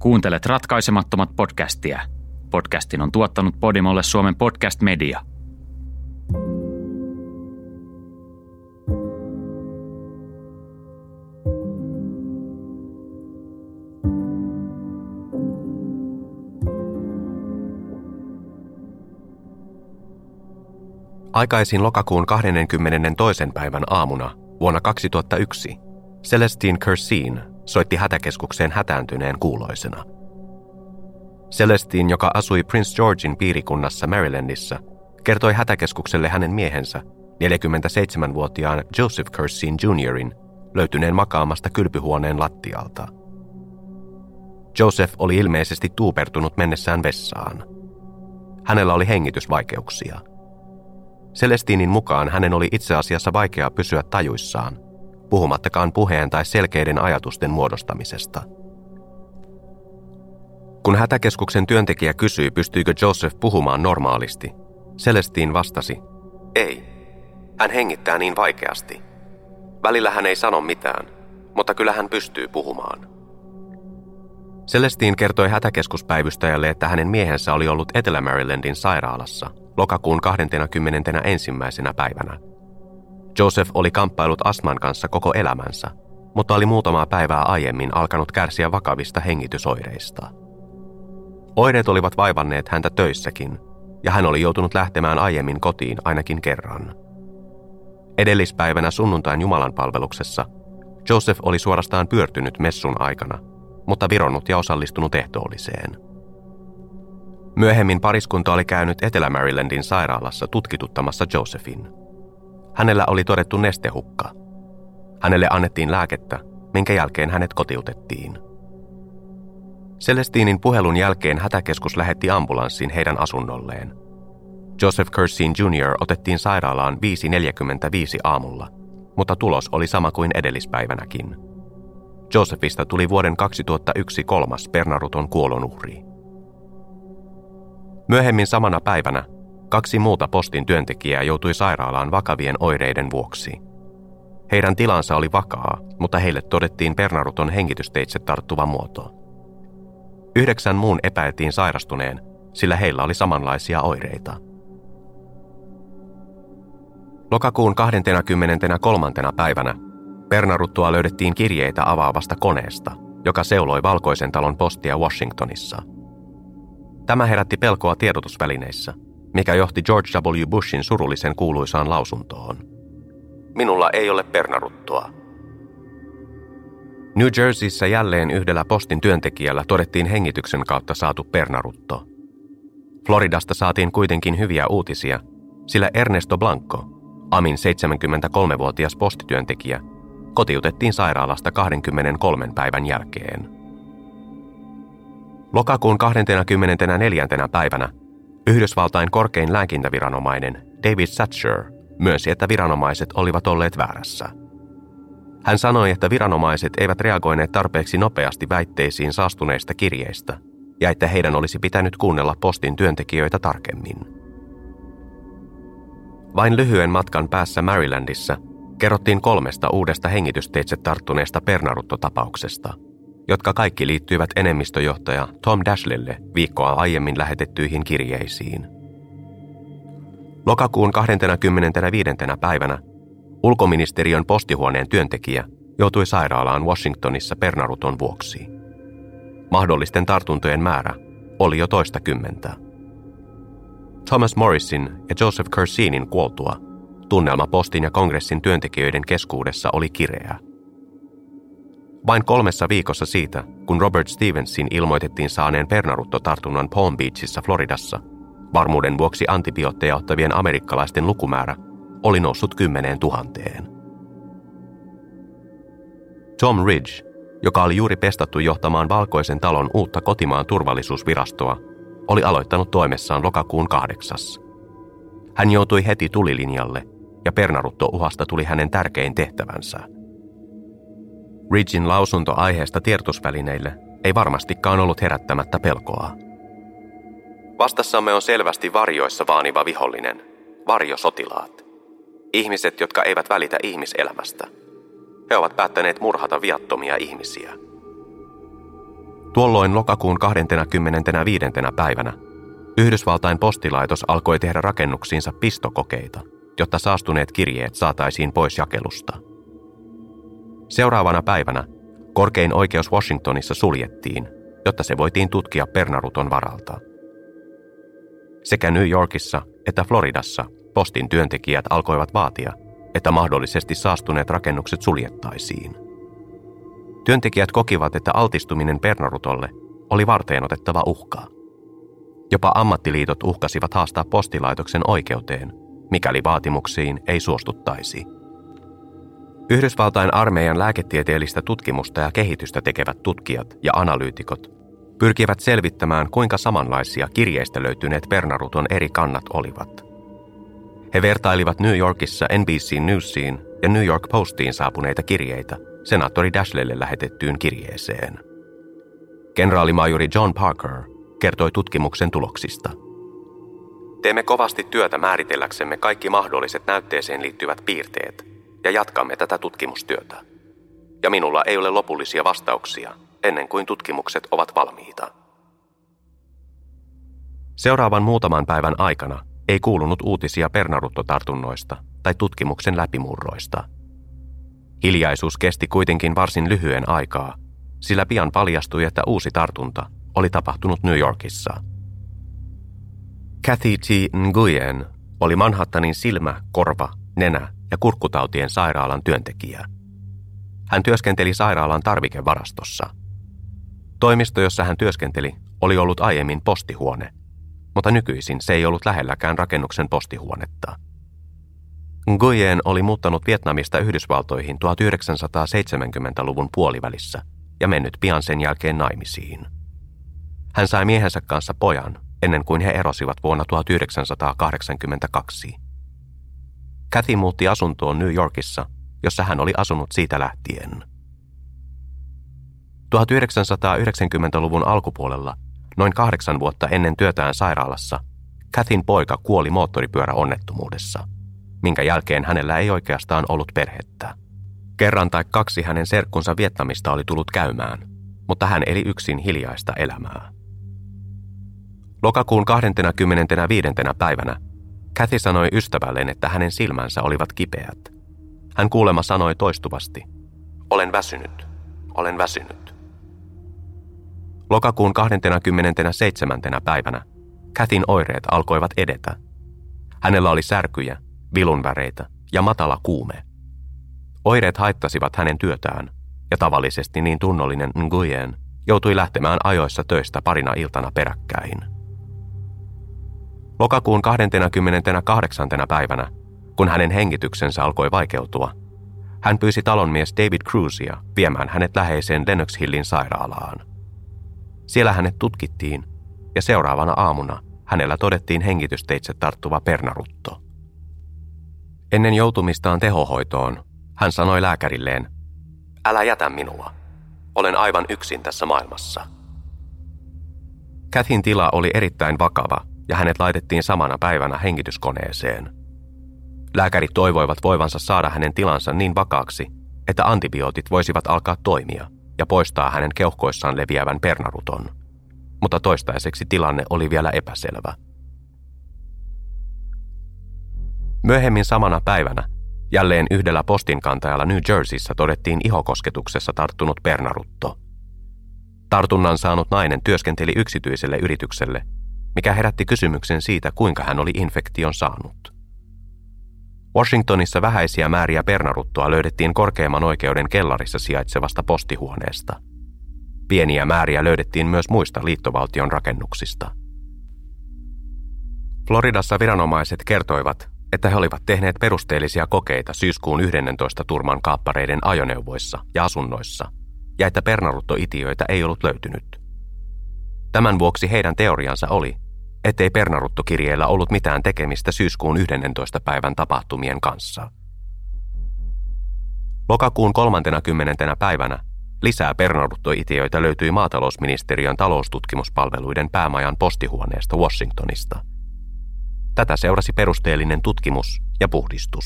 Kuuntelet ratkaisemattomat podcastia. Podcastin on tuottanut Podimolle Suomen podcast media. Aikaisin lokakuun 22. päivän aamuna vuonna 2001 Celestine Kerseen soitti hätäkeskukseen hätääntyneen kuuloisena. Celestine, joka asui Prince Georgein piirikunnassa Marylandissa, kertoi hätäkeskukselle hänen miehensä, 47-vuotiaan Joseph Kerseen Jr.in, löytyneen makaamasta kylpyhuoneen lattialta. Joseph oli ilmeisesti tuupertunut mennessään vessaan. Hänellä oli hengitysvaikeuksia – Celestinin mukaan hänen oli itse asiassa vaikea pysyä tajuissaan, puhumattakaan puheen tai selkeiden ajatusten muodostamisesta. Kun hätäkeskuksen työntekijä kysyi, pystyykö Joseph puhumaan normaalisti, Celestin vastasi, ei, hän hengittää niin vaikeasti. Välillä hän ei sano mitään, mutta kyllä hän pystyy puhumaan. Celestin kertoi hätäkeskuspäivystäjälle, että hänen miehensä oli ollut Etelä-Marylandin sairaalassa lokakuun 21. päivänä. Joseph oli kamppailut astman kanssa koko elämänsä, mutta oli muutamaa päivää aiemmin alkanut kärsiä vakavista hengitysoireista. Oireet olivat vaivanneet häntä töissäkin, ja hän oli joutunut lähtemään aiemmin kotiin ainakin kerran. Edellispäivänä sunnuntain Jumalan palveluksessa Joseph oli suorastaan pyörtynyt messun aikana, mutta vironnut ja osallistunut ehtoolliseen – Myöhemmin pariskunta oli käynyt Etelä-Marylandin sairaalassa tutkituttamassa Josephin. Hänellä oli todettu nestehukka. Hänelle annettiin lääkettä, minkä jälkeen hänet kotiutettiin. Celestinin puhelun jälkeen hätäkeskus lähetti ambulanssin heidän asunnolleen. Joseph Kerseen Jr. otettiin sairaalaan 5.45 aamulla, mutta tulos oli sama kuin edellispäivänäkin. Josephista tuli vuoden 2001 kolmas Bernaruton kuolonuhri. Myöhemmin samana päivänä kaksi muuta postin työntekijää joutui sairaalaan vakavien oireiden vuoksi. Heidän tilansa oli vakaa, mutta heille todettiin Bernaruton hengitysteitse tarttuva muoto. Yhdeksän muun epäiltiin sairastuneen, sillä heillä oli samanlaisia oireita. Lokakuun 23. päivänä Bernaruttua löydettiin kirjeitä avaavasta koneesta, joka seuloi Valkoisen talon postia Washingtonissa – Tämä herätti pelkoa tiedotusvälineissä, mikä johti George W. Bushin surullisen kuuluisaan lausuntoon. Minulla ei ole pernaruttoa. New Jerseyssä jälleen yhdellä postin työntekijällä todettiin hengityksen kautta saatu pernarutto. Floridasta saatiin kuitenkin hyviä uutisia, sillä Ernesto Blanco, Amin 73-vuotias postityöntekijä, kotiutettiin sairaalasta 23 päivän jälkeen. Lokakuun 24. päivänä Yhdysvaltain korkein lääkintäviranomainen David Satcher myönsi, että viranomaiset olivat olleet väärässä. Hän sanoi, että viranomaiset eivät reagoineet tarpeeksi nopeasti väitteisiin saastuneista kirjeistä ja että heidän olisi pitänyt kuunnella postin työntekijöitä tarkemmin. Vain lyhyen matkan päässä Marylandissa kerrottiin kolmesta uudesta hengitysteitse tarttuneesta Pernarutto-tapauksesta – jotka kaikki liittyivät enemmistöjohtaja Tom Dashlelle viikkoa aiemmin lähetettyihin kirjeisiin. Lokakuun 25. päivänä ulkoministeriön postihuoneen työntekijä joutui sairaalaan Washingtonissa Pernaruton vuoksi. Mahdollisten tartuntojen määrä oli jo toista kymmentä. Thomas Morrisin ja Joseph Kerseenin kuoltua tunnelma postin ja kongressin työntekijöiden keskuudessa oli kireä – vain kolmessa viikossa siitä, kun Robert Stevensin ilmoitettiin saaneen pernaruttotartunnan Palm Beachissa Floridassa, varmuuden vuoksi antibiootteja ottavien amerikkalaisten lukumäärä oli noussut kymmeneen tuhanteen. Tom Ridge, joka oli juuri pestattu johtamaan Valkoisen talon uutta kotimaan turvallisuusvirastoa, oli aloittanut toimessaan lokakuun kahdeksas. Hän joutui heti tulilinjalle ja Pernarutto-uhasta tuli hänen tärkein tehtävänsä – Ridgin lausunto aiheesta tiedotusvälineille ei varmastikaan ollut herättämättä pelkoa. Vastassamme on selvästi varjoissa vaaniva vihollinen, varjosotilaat. Ihmiset, jotka eivät välitä ihmiselämästä. He ovat päättäneet murhata viattomia ihmisiä. Tuolloin lokakuun 25. päivänä Yhdysvaltain postilaitos alkoi tehdä rakennuksiinsa pistokokeita, jotta saastuneet kirjeet saataisiin pois jakelusta. Seuraavana päivänä korkein oikeus Washingtonissa suljettiin, jotta se voitiin tutkia Pernaruton varalta. Sekä New Yorkissa että Floridassa postin työntekijät alkoivat vaatia, että mahdollisesti saastuneet rakennukset suljettaisiin. Työntekijät kokivat, että altistuminen Pernarutolle oli varteen otettava uhka. Jopa ammattiliitot uhkasivat haastaa postilaitoksen oikeuteen, mikäli vaatimuksiin ei suostuttaisi. Yhdysvaltain armeijan lääketieteellistä tutkimusta ja kehitystä tekevät tutkijat ja analyytikot pyrkivät selvittämään, kuinka samanlaisia kirjeistä löytyneet Pernaruton eri kannat olivat. He vertailivat New Yorkissa NBC Newsiin ja New York Postiin saapuneita kirjeitä senaattori Dashlelle lähetettyyn kirjeeseen. Kenraalimajuri John Parker kertoi tutkimuksen tuloksista. Teemme kovasti työtä määritelläksemme kaikki mahdolliset näytteeseen liittyvät piirteet ja jatkamme tätä tutkimustyötä. Ja minulla ei ole lopullisia vastauksia ennen kuin tutkimukset ovat valmiita. Seuraavan muutaman päivän aikana ei kuulunut uutisia pernaruttotartunnoista tai tutkimuksen läpimurroista. Hiljaisuus kesti kuitenkin varsin lyhyen aikaa, sillä pian paljastui, että uusi tartunta oli tapahtunut New Yorkissa. Kathy T. Nguyen oli Manhattanin silmä, korva, nenä ja kurkkutautien sairaalan työntekijä. Hän työskenteli sairaalan tarvikevarastossa. Toimisto, jossa hän työskenteli, oli ollut aiemmin postihuone, mutta nykyisin se ei ollut lähelläkään rakennuksen postihuonetta. Nguyen oli muuttanut Vietnamista Yhdysvaltoihin 1970-luvun puolivälissä ja mennyt pian sen jälkeen naimisiin. Hän sai miehensä kanssa pojan ennen kuin he erosivat vuonna 1982. Kathy muutti asuntoon New Yorkissa, jossa hän oli asunut siitä lähtien. 1990-luvun alkupuolella, noin kahdeksan vuotta ennen työtään sairaalassa, Kathin poika kuoli moottoripyöräonnettomuudessa, minkä jälkeen hänellä ei oikeastaan ollut perhettä. Kerran tai kaksi hänen serkkunsa Vietnamista oli tullut käymään, mutta hän eli yksin hiljaista elämää. Lokakuun 25. päivänä Kathy sanoi ystävälleen, että hänen silmänsä olivat kipeät. Hän kuulema sanoi toistuvasti, olen väsynyt, olen väsynyt. Lokakuun 27. päivänä Kathin oireet alkoivat edetä. Hänellä oli särkyjä, vilunväreitä ja matala kuume. Oireet haittasivat hänen työtään, ja tavallisesti niin tunnollinen Nguyen joutui lähtemään ajoissa töistä parina iltana peräkkäin. Lokakuun 28. päivänä, kun hänen hengityksensä alkoi vaikeutua, hän pyysi talonmies David Cruzia viemään hänet läheiseen Lennox Hillin sairaalaan. Siellä hänet tutkittiin ja seuraavana aamuna hänellä todettiin hengitysteitse tarttuva pernarutto. Ennen joutumistaan tehohoitoon hän sanoi lääkärilleen, älä jätä minua. Olen aivan yksin tässä maailmassa. Kathin tila oli erittäin vakava ja hänet laitettiin samana päivänä hengityskoneeseen. Lääkärit toivoivat voivansa saada hänen tilansa niin vakaaksi, että antibiootit voisivat alkaa toimia ja poistaa hänen keuhkoissaan leviävän pernaruton. Mutta toistaiseksi tilanne oli vielä epäselvä. Myöhemmin samana päivänä jälleen yhdellä postinkantajalla New Jerseyssä todettiin ihokosketuksessa tarttunut pernarutto. Tartunnan saanut nainen työskenteli yksityiselle yritykselle mikä herätti kysymyksen siitä, kuinka hän oli infektion saanut. Washingtonissa vähäisiä määriä pernaruttoa löydettiin korkeimman oikeuden kellarissa sijaitsevasta postihuoneesta. Pieniä määriä löydettiin myös muista liittovaltion rakennuksista. Floridassa viranomaiset kertoivat, että he olivat tehneet perusteellisia kokeita syyskuun 11 turman kaappareiden ajoneuvoissa ja asunnoissa, ja että pernaruttoitiöitä ei ollut löytynyt. Tämän vuoksi heidän teoriansa oli, ettei Pernaruttokirjeellä ollut mitään tekemistä syyskuun 11. päivän tapahtumien kanssa. Lokakuun 30. päivänä lisää Pernaruttoitioita löytyi maatalousministeriön taloustutkimuspalveluiden päämajan postihuoneesta Washingtonista. Tätä seurasi perusteellinen tutkimus ja puhdistus.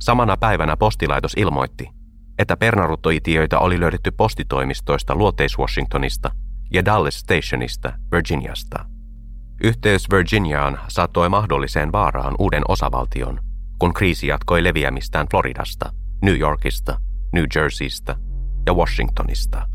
Samana päivänä postilaitos ilmoitti, että pernaruttoitiöitä oli löydetty postitoimistoista luoteis-Washingtonista ja Dallas Stationista Virginiasta. Yhteys Virginiaan saattoi mahdolliseen vaaraan uuden osavaltion, kun kriisi jatkoi leviämistään Floridasta, New Yorkista, New Jerseystä ja Washingtonista.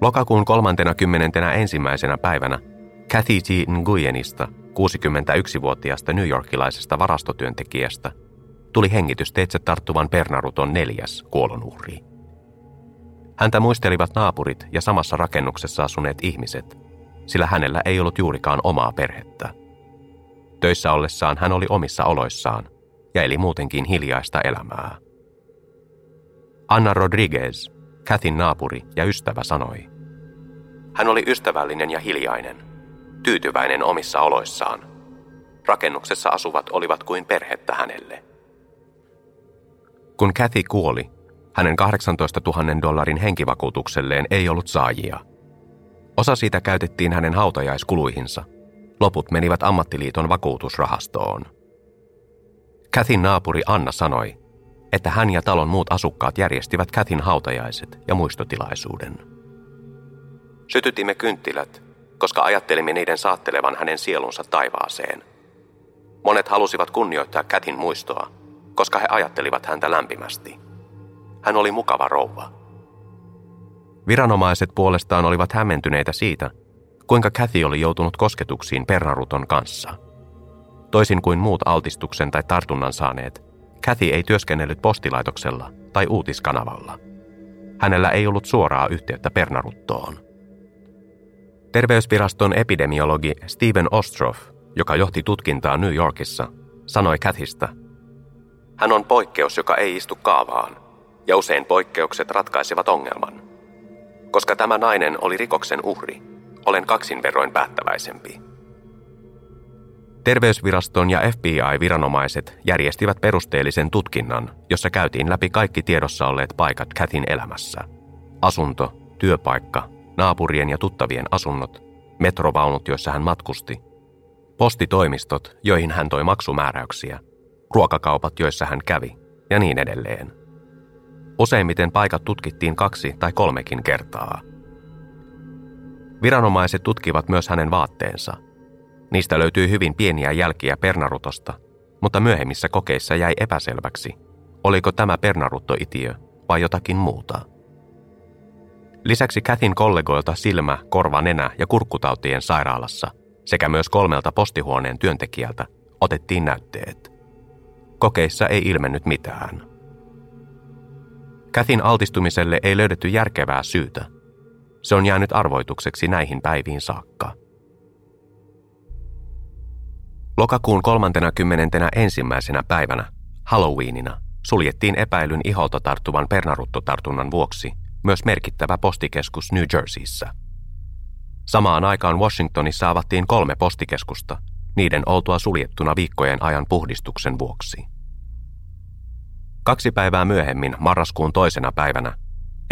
Lokakuun 31. ensimmäisenä päivänä Kathy T. Nguyenista, 61-vuotiaasta newyorkilaisesta varastotyöntekijästä, tuli hengitysteitse tarttuvan pernaruton neljäs kuolonuhri. Häntä muistelivat naapurit ja samassa rakennuksessa asuneet ihmiset, sillä hänellä ei ollut juurikaan omaa perhettä. Töissä ollessaan hän oli omissa oloissaan ja eli muutenkin hiljaista elämää. Anna Rodriguez, Kathin naapuri ja ystävä sanoi. Hän oli ystävällinen ja hiljainen, tyytyväinen omissa oloissaan. Rakennuksessa asuvat olivat kuin perhettä hänelle. Kun Kathy kuoli, hänen 18 000 dollarin henkivakuutukselleen ei ollut saajia. Osa siitä käytettiin hänen hautajaiskuluihinsa. Loput menivät ammattiliiton vakuutusrahastoon. Kathyn naapuri Anna sanoi, että hän ja talon muut asukkaat järjestivät Kathyn hautajaiset ja muistotilaisuuden. Sytytimme kynttilät, koska ajattelimme niiden saattelevan hänen sielunsa taivaaseen. Monet halusivat kunnioittaa Katin muistoa, koska he ajattelivat häntä lämpimästi. Hän oli mukava rouva. Viranomaiset puolestaan olivat hämmentyneitä siitä, kuinka Kathy oli joutunut kosketuksiin pernaruton kanssa. Toisin kuin muut altistuksen tai tartunnan saaneet, Kathy ei työskennellyt postilaitoksella tai uutiskanavalla. Hänellä ei ollut suoraa yhteyttä pernaruttoon. Terveysviraston epidemiologi Steven Ostroff, joka johti tutkintaa New Yorkissa, sanoi Kathista, hän on poikkeus, joka ei istu kaavaan, ja usein poikkeukset ratkaisevat ongelman. Koska tämä nainen oli rikoksen uhri, olen kaksin verroin päättäväisempi. Terveysviraston ja FBI-viranomaiset järjestivät perusteellisen tutkinnan, jossa käytiin läpi kaikki tiedossa olleet paikat Kathin elämässä. Asunto, työpaikka, naapurien ja tuttavien asunnot, metrovaunut, joissa hän matkusti, postitoimistot, joihin hän toi maksumääräyksiä, ruokakaupat, joissa hän kävi, ja niin edelleen. Useimmiten paikat tutkittiin kaksi tai kolmekin kertaa. Viranomaiset tutkivat myös hänen vaatteensa. Niistä löytyi hyvin pieniä jälkiä pernarutosta, mutta myöhemmissä kokeissa jäi epäselväksi, oliko tämä pernaruttoitiö vai jotakin muuta. Lisäksi Kathin kollegoilta silmä, korva, nenä ja kurkkutautien sairaalassa sekä myös kolmelta postihuoneen työntekijältä otettiin näytteet. Kokeissa ei ilmennyt mitään. Kathin altistumiselle ei löydetty järkevää syytä. Se on jäänyt arvoitukseksi näihin päiviin saakka. Lokakuun 31. päivänä, Halloweenina, suljettiin epäilyn iholta tarttuvan pernaruttotartunnan vuoksi myös merkittävä postikeskus New Jerseyssä. Samaan aikaan Washingtonissa avattiin kolme postikeskusta, niiden oltua suljettuna viikkojen ajan puhdistuksen vuoksi. Kaksi päivää myöhemmin, marraskuun toisena päivänä,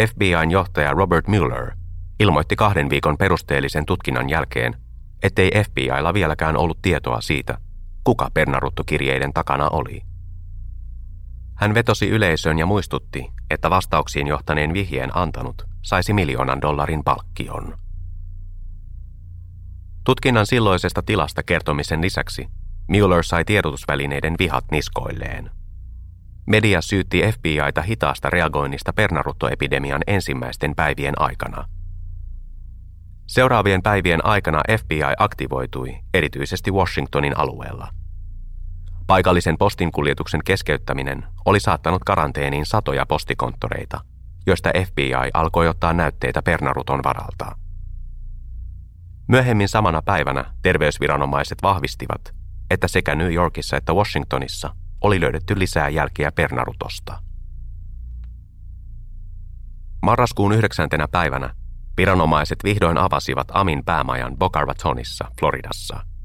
FBIn johtaja Robert Mueller ilmoitti kahden viikon perusteellisen tutkinnan jälkeen, ettei FBIlla vieläkään ollut tietoa siitä, kuka Pernarutto-kirjeiden takana oli. Hän vetosi yleisöön ja muistutti, että vastauksiin johtaneen vihjeen antanut saisi miljoonan dollarin palkkion. Tutkinnan silloisesta tilasta kertomisen lisäksi Mueller sai tiedotusvälineiden vihat niskoilleen. Media syytti FBIta hitaasta reagoinnista pernaruttoepidemian ensimmäisten päivien aikana. Seuraavien päivien aikana FBI aktivoitui erityisesti Washingtonin alueella – Paikallisen postinkuljetuksen keskeyttäminen oli saattanut karanteeniin satoja postikonttoreita, joista FBI alkoi ottaa näytteitä Pernaruton varalta. Myöhemmin samana päivänä terveysviranomaiset vahvistivat, että sekä New Yorkissa että Washingtonissa oli löydetty lisää jälkiä Pernarutosta. Marraskuun yhdeksäntenä päivänä viranomaiset vihdoin avasivat Amin päämajan Boca Ratonissa, Floridassa –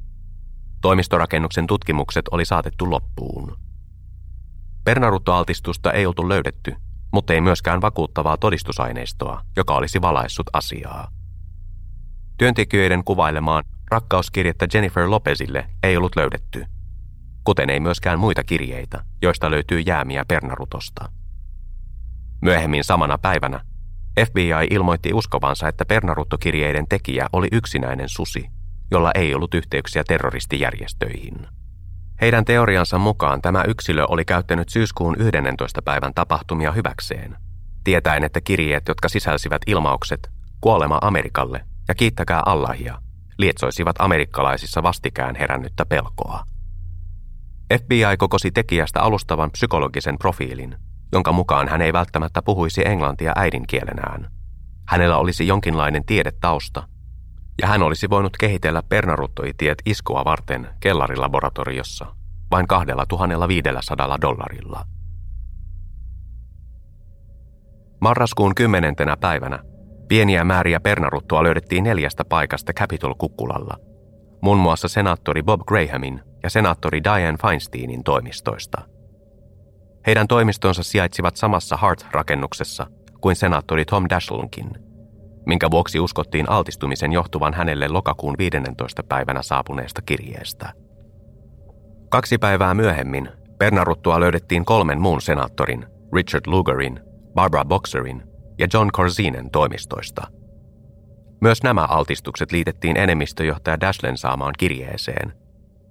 Toimistorakennuksen tutkimukset oli saatettu loppuun. Pernaruttoaltistusta ei oltu löydetty, mutta ei myöskään vakuuttavaa todistusaineistoa, joka olisi valaissut asiaa. Työntekijöiden kuvailemaan rakkauskirjettä Jennifer Lopezille ei ollut löydetty, kuten ei myöskään muita kirjeitä, joista löytyy jäämiä Pernarutosta. Myöhemmin samana päivänä FBI ilmoitti uskovansa, että Pernaruttokirjeiden tekijä oli yksinäinen susi, jolla ei ollut yhteyksiä terroristijärjestöihin. Heidän teoriansa mukaan tämä yksilö oli käyttänyt syyskuun 11. päivän tapahtumia hyväkseen, tietäen, että kirjeet, jotka sisälsivät ilmaukset kuolema Amerikalle ja kiittäkää Allahia, lietsoisivat amerikkalaisissa vastikään herännyttä pelkoa. FBI kokosi tekijästä alustavan psykologisen profiilin, jonka mukaan hän ei välttämättä puhuisi englantia äidinkielenään. Hänellä olisi jonkinlainen tiedetausta, ja hän olisi voinut kehitellä pernaruttoitiet iskua varten kellarilaboratoriossa vain 2500 dollarilla. Marraskuun kymmenentenä päivänä pieniä määriä pernaruttoa löydettiin neljästä paikasta Capitol-kukkulalla, muun muassa senaattori Bob Grahamin ja senaattori Diane Feinsteinin toimistoista. Heidän toimistonsa sijaitsivat samassa Hart-rakennuksessa kuin senaattori Tom Dashlunkin, minkä vuoksi uskottiin altistumisen johtuvan hänelle lokakuun 15. päivänä saapuneesta kirjeestä. Kaksi päivää myöhemmin Pernaruttua löydettiin kolmen muun senaattorin, Richard Lugerin, Barbara Boxerin ja John Corzinen toimistoista. Myös nämä altistukset liitettiin enemmistöjohtaja Dashlen saamaan kirjeeseen,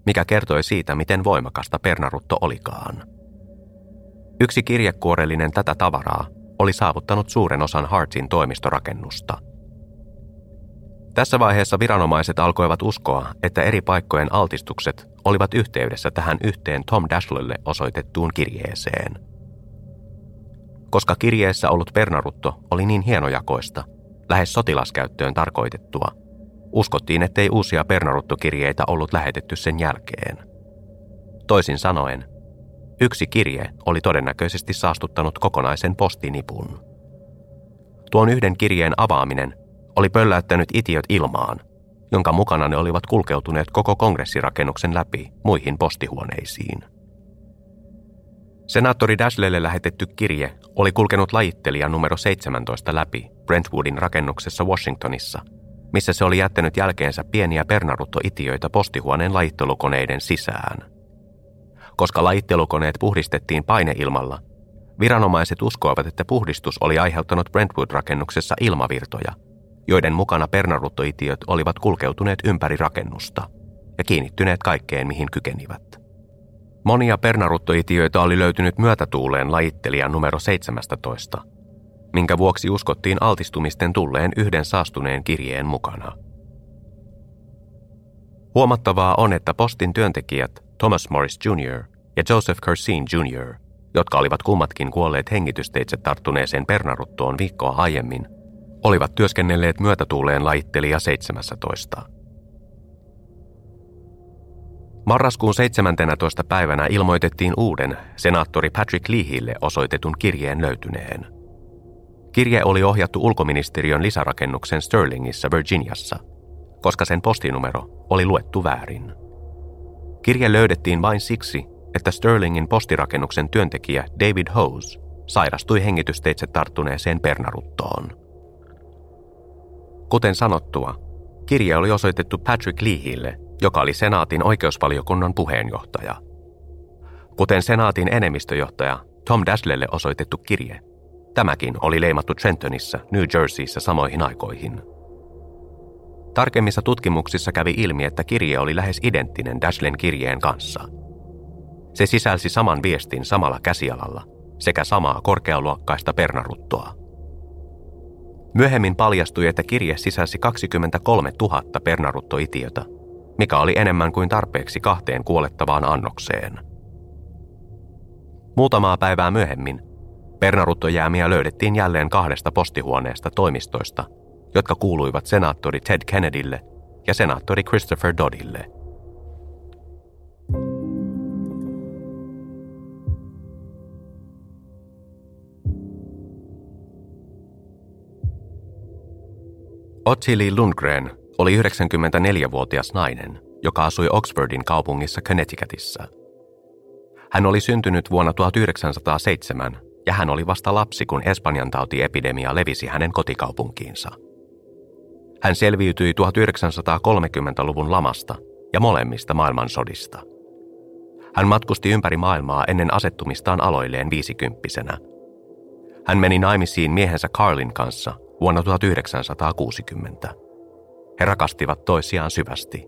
mikä kertoi siitä, miten voimakasta Pernarutto olikaan. Yksi kirjekuorellinen tätä tavaraa oli saavuttanut suuren osan Hartsin toimistorakennusta. Tässä vaiheessa viranomaiset alkoivat uskoa, että eri paikkojen altistukset olivat yhteydessä tähän yhteen Tom Dashlelle osoitettuun kirjeeseen. Koska kirjeessä ollut pernarutto oli niin hienojakoista, lähes sotilaskäyttöön tarkoitettua, uskottiin, ettei uusia pernaruttokirjeitä ollut lähetetty sen jälkeen. Toisin sanoen, Yksi kirje oli todennäköisesti saastuttanut kokonaisen postinipun. Tuon yhden kirjeen avaaminen oli pölläyttänyt itiöt ilmaan, jonka mukana ne olivat kulkeutuneet koko kongressirakennuksen läpi muihin postihuoneisiin. Senaattori Dashlelle lähetetty kirje oli kulkenut lajittelija numero 17 läpi Brentwoodin rakennuksessa Washingtonissa, missä se oli jättänyt jälkeensä pieniä pernaruttoitiöitä postihuoneen lajittelukoneiden sisään koska lajittelukoneet puhdistettiin paineilmalla. Viranomaiset uskoivat, että puhdistus oli aiheuttanut Brentwood-rakennuksessa ilmavirtoja, joiden mukana pernaruttoitiöt olivat kulkeutuneet ympäri rakennusta ja kiinnittyneet kaikkeen, mihin kykenivät. Monia pernaruttoitiöitä oli löytynyt myötätuuleen lajittelijan numero 17, minkä vuoksi uskottiin altistumisten tulleen yhden saastuneen kirjeen mukana. Huomattavaa on, että postin työntekijät Thomas Morris Jr. ja Joseph Cursin Jr., jotka olivat kummatkin kuolleet hengitysteitse tarttuneeseen pernaruttoon viikkoa aiemmin, olivat työskennelleet myötätuuleen lajittelija 17. Marraskuun 17. päivänä ilmoitettiin uuden senaattori Patrick Leahille osoitetun kirjeen löytyneen. Kirje oli ohjattu ulkoministeriön lisärakennuksen Sterlingissä Virginiassa, koska sen postinumero oli luettu väärin. Kirje löydettiin vain siksi, että Sterlingin postirakennuksen työntekijä David Hose sairastui hengitysteitse tarttuneeseen pernaruttoon. Kuten sanottua, kirje oli osoitettu Patrick Leahille, joka oli senaatin oikeusvaliokunnan puheenjohtaja. Kuten senaatin enemmistöjohtaja Tom Dashlelle osoitettu kirje, tämäkin oli leimattu Trentonissa, New Jerseyssä samoihin aikoihin – Tarkemmissa tutkimuksissa kävi ilmi, että kirje oli lähes identtinen Dashlen kirjeen kanssa. Se sisälsi saman viestin samalla käsialalla sekä samaa korkealuokkaista pernaruttoa. Myöhemmin paljastui, että kirje sisälsi 23 000 pernaruttoitiötä, mikä oli enemmän kuin tarpeeksi kahteen kuolettavaan annokseen. Muutamaa päivää myöhemmin pernaruttojäämiä löydettiin jälleen kahdesta postihuoneesta toimistoista – jotka kuuluivat senaattori Ted Kennedylle ja senaattori Christopher Doddille. Ottilie Lundgren oli 94-vuotias nainen, joka asui Oxfordin kaupungissa Connecticutissa. Hän oli syntynyt vuonna 1907 ja hän oli vasta lapsi, kun Espanjan tautiepidemia levisi hänen kotikaupunkiinsa. Hän selviytyi 1930-luvun lamasta ja molemmista maailmansodista. Hän matkusti ympäri maailmaa ennen asettumistaan aloilleen viisikymppisenä. Hän meni naimisiin miehensä Carlin kanssa vuonna 1960. He rakastivat toisiaan syvästi.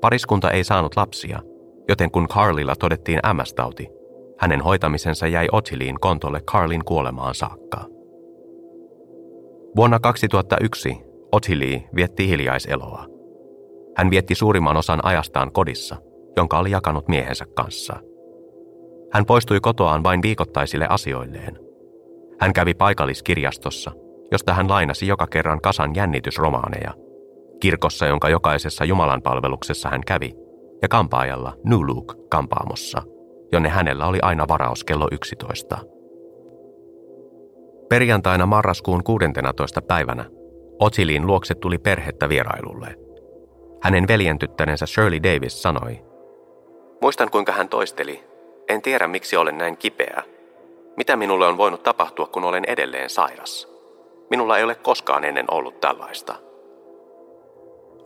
Pariskunta ei saanut lapsia, joten kun Carlilla todettiin MS-tauti, hänen hoitamisensa jäi Otiliin kontolle Carlin kuolemaan saakka. Vuonna 2001 Otili vietti hiljaiseloa. Hän vietti suurimman osan ajastaan kodissa, jonka oli jakanut miehensä kanssa. Hän poistui kotoaan vain viikoittaisille asioilleen. Hän kävi paikalliskirjastossa, josta hän lainasi joka kerran kasan jännitysromaaneja, kirkossa, jonka jokaisessa Jumalan palveluksessa hän kävi, ja kampaajalla Nuluk kampaamossa, jonne hänellä oli aina varaus kello 11. Perjantaina marraskuun 16. päivänä Otiliin luokse tuli perhettä vierailulle. Hänen veljentyttärensä Shirley Davis sanoi, Muistan kuinka hän toisteli, en tiedä miksi olen näin kipeä. Mitä minulle on voinut tapahtua, kun olen edelleen sairas? Minulla ei ole koskaan ennen ollut tällaista.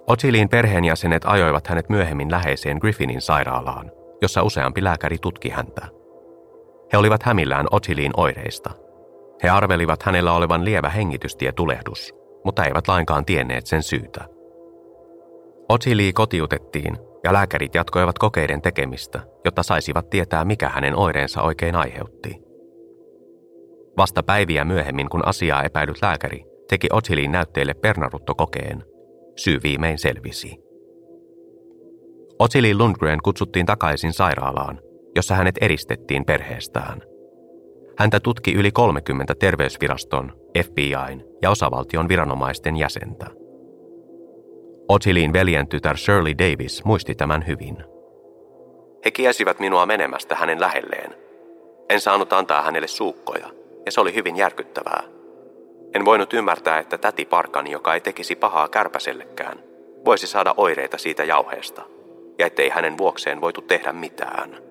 Otiliin perheenjäsenet ajoivat hänet myöhemmin läheiseen Griffinin sairaalaan, jossa useampi lääkäri tutki häntä. He olivat hämillään Otiliin oireista. He arvelivat hänellä olevan lievä hengitystietulehdus, mutta eivät lainkaan tienneet sen syytä. Otili kotiutettiin ja lääkärit jatkoivat kokeiden tekemistä, jotta saisivat tietää, mikä hänen oireensa oikein aiheutti. Vasta päiviä myöhemmin, kun asiaa epäilyt lääkäri teki Otiliin näytteelle pernaruttokokeen, syy viimein selvisi. Otili Lundgren kutsuttiin takaisin sairaalaan, jossa hänet eristettiin perheestään. Häntä tutki yli 30 terveysviraston, FBIn ja osavaltion viranomaisten jäsentä. Otiliin veljen tytär Shirley Davis muisti tämän hyvin. He kiesivät minua menemästä hänen lähelleen. En saanut antaa hänelle suukkoja, ja se oli hyvin järkyttävää. En voinut ymmärtää, että täti Parkani, joka ei tekisi pahaa kärpäsellekään, voisi saada oireita siitä jauheesta, ja ettei hänen vuokseen voitu tehdä mitään.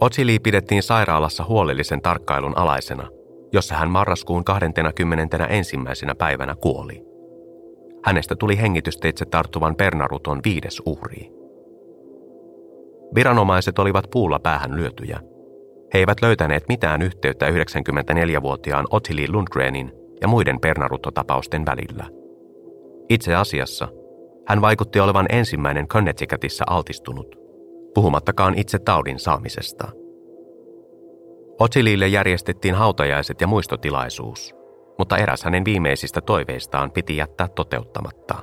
Otili pidettiin sairaalassa huolellisen tarkkailun alaisena, jossa hän marraskuun 21. päivänä kuoli. Hänestä tuli hengitysteitse tarttuvan pernaruton viides uhri. Viranomaiset olivat puulla päähän lyötyjä. He eivät löytäneet mitään yhteyttä 94-vuotiaan Otili Lundgrenin ja muiden pernaruttotapausten välillä. Itse asiassa hän vaikutti olevan ensimmäinen Connecticutissa altistunut, puhumattakaan itse taudin saamisesta. Otilille järjestettiin hautajaiset ja muistotilaisuus, mutta eräs hänen viimeisistä toiveistaan piti jättää toteuttamatta.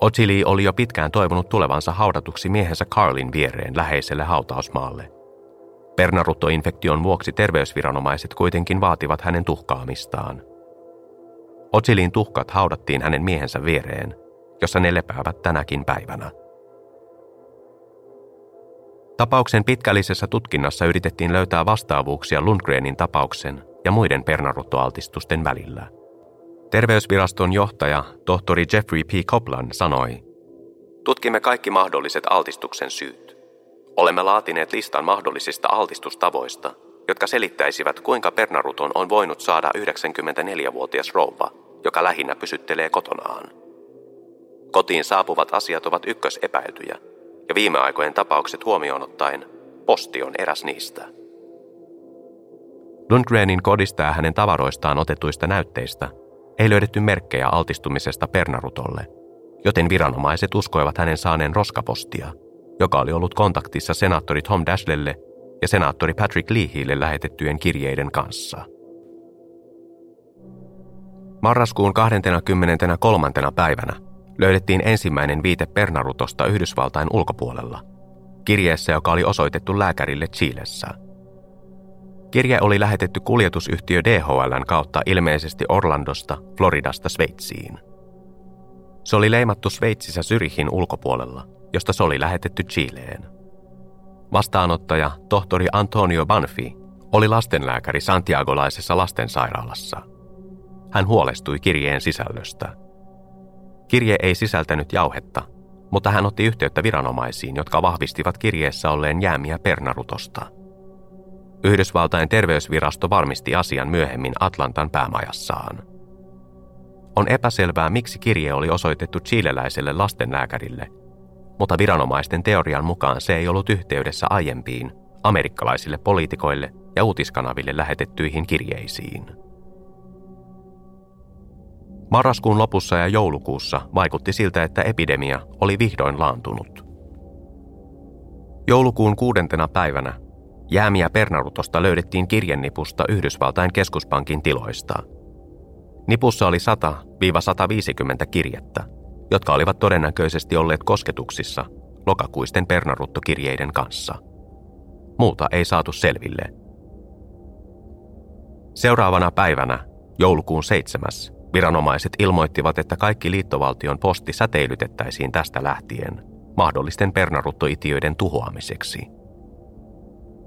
Otili oli jo pitkään toivonut tulevansa haudatuksi miehensä Carlin viereen läheiselle hautausmaalle. Pernaruttoinfektion vuoksi terveysviranomaiset kuitenkin vaativat hänen tuhkaamistaan. Otsilin tuhkat haudattiin hänen miehensä viereen, jossa ne lepäävät tänäkin päivänä. Tapauksen pitkällisessä tutkinnassa yritettiin löytää vastaavuuksia Lundgrenin tapauksen ja muiden pernaruttoaltistusten välillä. Terveysviraston johtaja, tohtori Jeffrey P. Copland, sanoi, Tutkimme kaikki mahdolliset altistuksen syyt. Olemme laatineet listan mahdollisista altistustavoista, jotka selittäisivät, kuinka pernaruton on voinut saada 94-vuotias rouva, joka lähinnä pysyttelee kotonaan. Kotiin saapuvat asiat ovat ykkösepäytyjä, ja viime aikojen tapaukset huomioon ottaen posti on eräs niistä. Lundgrenin kodista ja hänen tavaroistaan otetuista näytteistä ei löydetty merkkejä altistumisesta pernarutolle, joten viranomaiset uskoivat hänen saaneen roskapostia, joka oli ollut kontaktissa senaattori Tom Dashlelle ja senaattori Patrick Leahylle lähetettyjen kirjeiden kanssa. Marraskuun 23. päivänä löydettiin ensimmäinen viite pernarutosta Yhdysvaltain ulkopuolella, kirjeessä, joka oli osoitettu lääkärille Chilessä – Kirje oli lähetetty kuljetusyhtiö DHLn kautta ilmeisesti Orlandosta, Floridasta Sveitsiin. Se oli leimattu Sveitsissä Syrihin ulkopuolella, josta se oli lähetetty Chileen. Vastaanottaja, tohtori Antonio Banfi, oli lastenlääkäri Santiagolaisessa lastensairaalassa. Hän huolestui kirjeen sisällöstä. Kirje ei sisältänyt jauhetta, mutta hän otti yhteyttä viranomaisiin, jotka vahvistivat kirjeessä olleen jäämiä pernarutosta – Yhdysvaltain terveysvirasto varmisti asian myöhemmin Atlantan päämajassaan. On epäselvää, miksi kirje oli osoitettu chileläiselle lastenlääkärille, mutta viranomaisten teorian mukaan se ei ollut yhteydessä aiempiin amerikkalaisille poliitikoille ja uutiskanaville lähetettyihin kirjeisiin. Marraskuun lopussa ja joulukuussa vaikutti siltä, että epidemia oli vihdoin laantunut. Joulukuun kuudentena päivänä jäämiä pernarutosta löydettiin kirjennipusta Yhdysvaltain keskuspankin tiloista. Nipussa oli 100-150 kirjettä, jotka olivat todennäköisesti olleet kosketuksissa lokakuisten pernaruttokirjeiden kanssa. Muuta ei saatu selville. Seuraavana päivänä, joulukuun 7. viranomaiset ilmoittivat, että kaikki liittovaltion posti säteilytettäisiin tästä lähtien mahdollisten pernaruttoitiöiden tuhoamiseksi.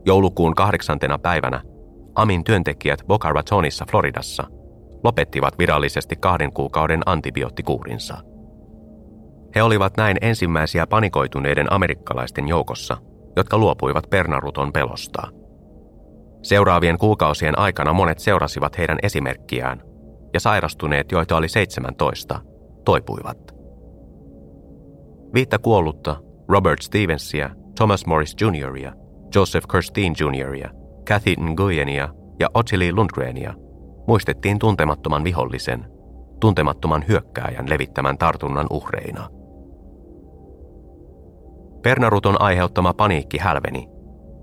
Joulukuun kahdeksantena päivänä Amin työntekijät Boca Ratonissa Floridassa lopettivat virallisesti kahden kuukauden antibioottikuurinsa. He olivat näin ensimmäisiä panikoituneiden amerikkalaisten joukossa, jotka luopuivat pernaruton pelosta. Seuraavien kuukausien aikana monet seurasivat heidän esimerkkiään, ja sairastuneet, joita oli 17, toipuivat. Viittä kuollutta, Robert Stevensia, Thomas Morris Jr. Joseph Kirstein Jr. Kathy Nguyenia ja Ottilie Lundgrenia muistettiin tuntemattoman vihollisen, tuntemattoman hyökkääjän levittämän tartunnan uhreina. Pernaruton aiheuttama paniikki hälveni,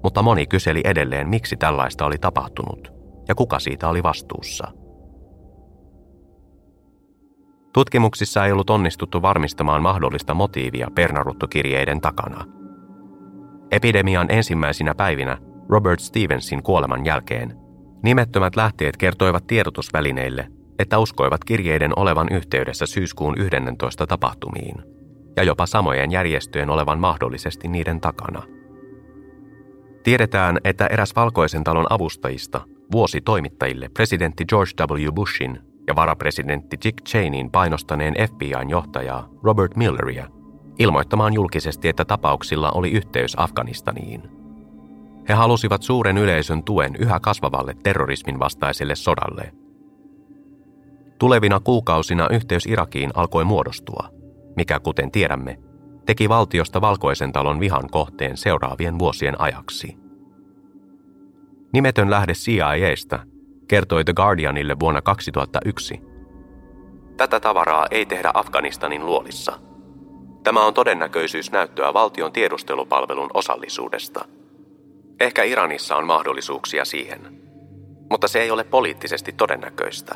mutta moni kyseli edelleen, miksi tällaista oli tapahtunut ja kuka siitä oli vastuussa – Tutkimuksissa ei ollut onnistuttu varmistamaan mahdollista motiivia pernaruttokirjeiden takana. Epidemian ensimmäisinä päivinä Robert Stevensin kuoleman jälkeen nimettömät lähteet kertoivat tiedotusvälineille, että uskoivat kirjeiden olevan yhteydessä syyskuun 11 tapahtumiin ja jopa samojen järjestöjen olevan mahdollisesti niiden takana. Tiedetään, että eräs valkoisen talon avustajista vuosi toimittajille presidentti George W. Bushin ja varapresidentti Dick Cheneyin painostaneen FBIn johtajaa Robert Milleria ilmoittamaan julkisesti, että tapauksilla oli yhteys Afganistaniin. He halusivat suuren yleisön tuen yhä kasvavalle terrorismin vastaiselle sodalle. Tulevina kuukausina yhteys Irakiin alkoi muodostua, mikä kuten tiedämme, teki valtiosta valkoisen talon vihan kohteen seuraavien vuosien ajaksi. Nimetön lähde CIAstä kertoi The Guardianille vuonna 2001. Tätä tavaraa ei tehdä Afganistanin luolissa. Tämä on todennäköisyysnäyttöä valtion tiedustelupalvelun osallisuudesta. Ehkä Iranissa on mahdollisuuksia siihen, mutta se ei ole poliittisesti todennäköistä.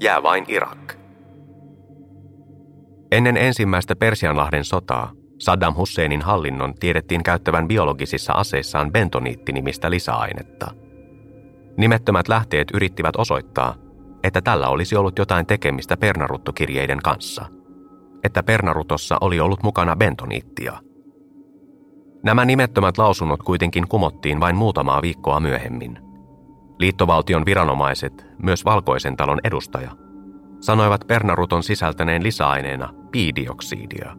Jää vain Irak. Ennen ensimmäistä Persianlahden sotaa Saddam Husseinin hallinnon tiedettiin käyttävän biologisissa aseissaan bentoniittinimistä lisäainetta – Nimettömät lähteet yrittivät osoittaa, että tällä olisi ollut jotain tekemistä pernaruttokirjeiden kanssa, että pernarutossa oli ollut mukana bentoniittia. Nämä nimettömät lausunnot kuitenkin kumottiin vain muutamaa viikkoa myöhemmin. Liittovaltion viranomaiset, myös Valkoisen talon edustaja, sanoivat pernaruton sisältäneen lisäaineena piidioksidia.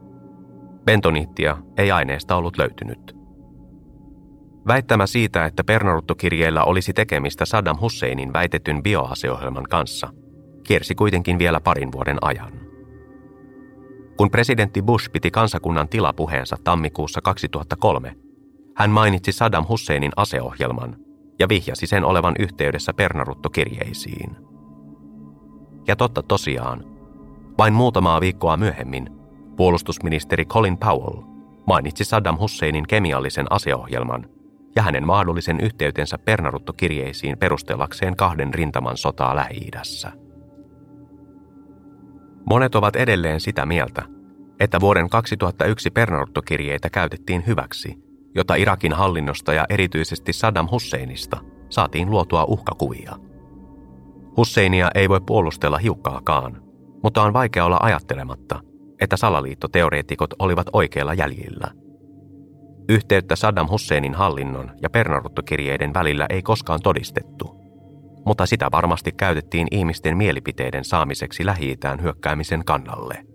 Bentoniittia ei aineesta ollut löytynyt. Väittämä siitä, että Pernaruttokirjeellä olisi tekemistä Saddam Husseinin väitetyn bioaseohjelman kanssa, kiersi kuitenkin vielä parin vuoden ajan. Kun presidentti Bush piti kansakunnan tilapuheensa tammikuussa 2003, hän mainitsi Saddam Husseinin aseohjelman ja vihjasi sen olevan yhteydessä Pernaruttokirjeisiin. Ja totta tosiaan, vain muutamaa viikkoa myöhemmin puolustusministeri Colin Powell mainitsi Saddam Husseinin kemiallisen aseohjelman ja hänen mahdollisen yhteytensä Pernaruttokirjeisiin perustellakseen kahden rintaman sotaa Lähi-idässä. Monet ovat edelleen sitä mieltä, että vuoden 2001 Pernaruttokirjeitä käytettiin hyväksi, jota Irakin hallinnosta ja erityisesti Saddam Husseinista saatiin luotua uhkakuvia. Husseinia ei voi puolustella hiukkaakaan, mutta on vaikea olla ajattelematta, että salaliittoteoreetikot olivat oikeilla jäljillä – Yhteyttä Saddam Husseinin hallinnon ja pernaruttokirjeiden välillä ei koskaan todistettu, mutta sitä varmasti käytettiin ihmisten mielipiteiden saamiseksi lähi hyökkäämisen kannalle.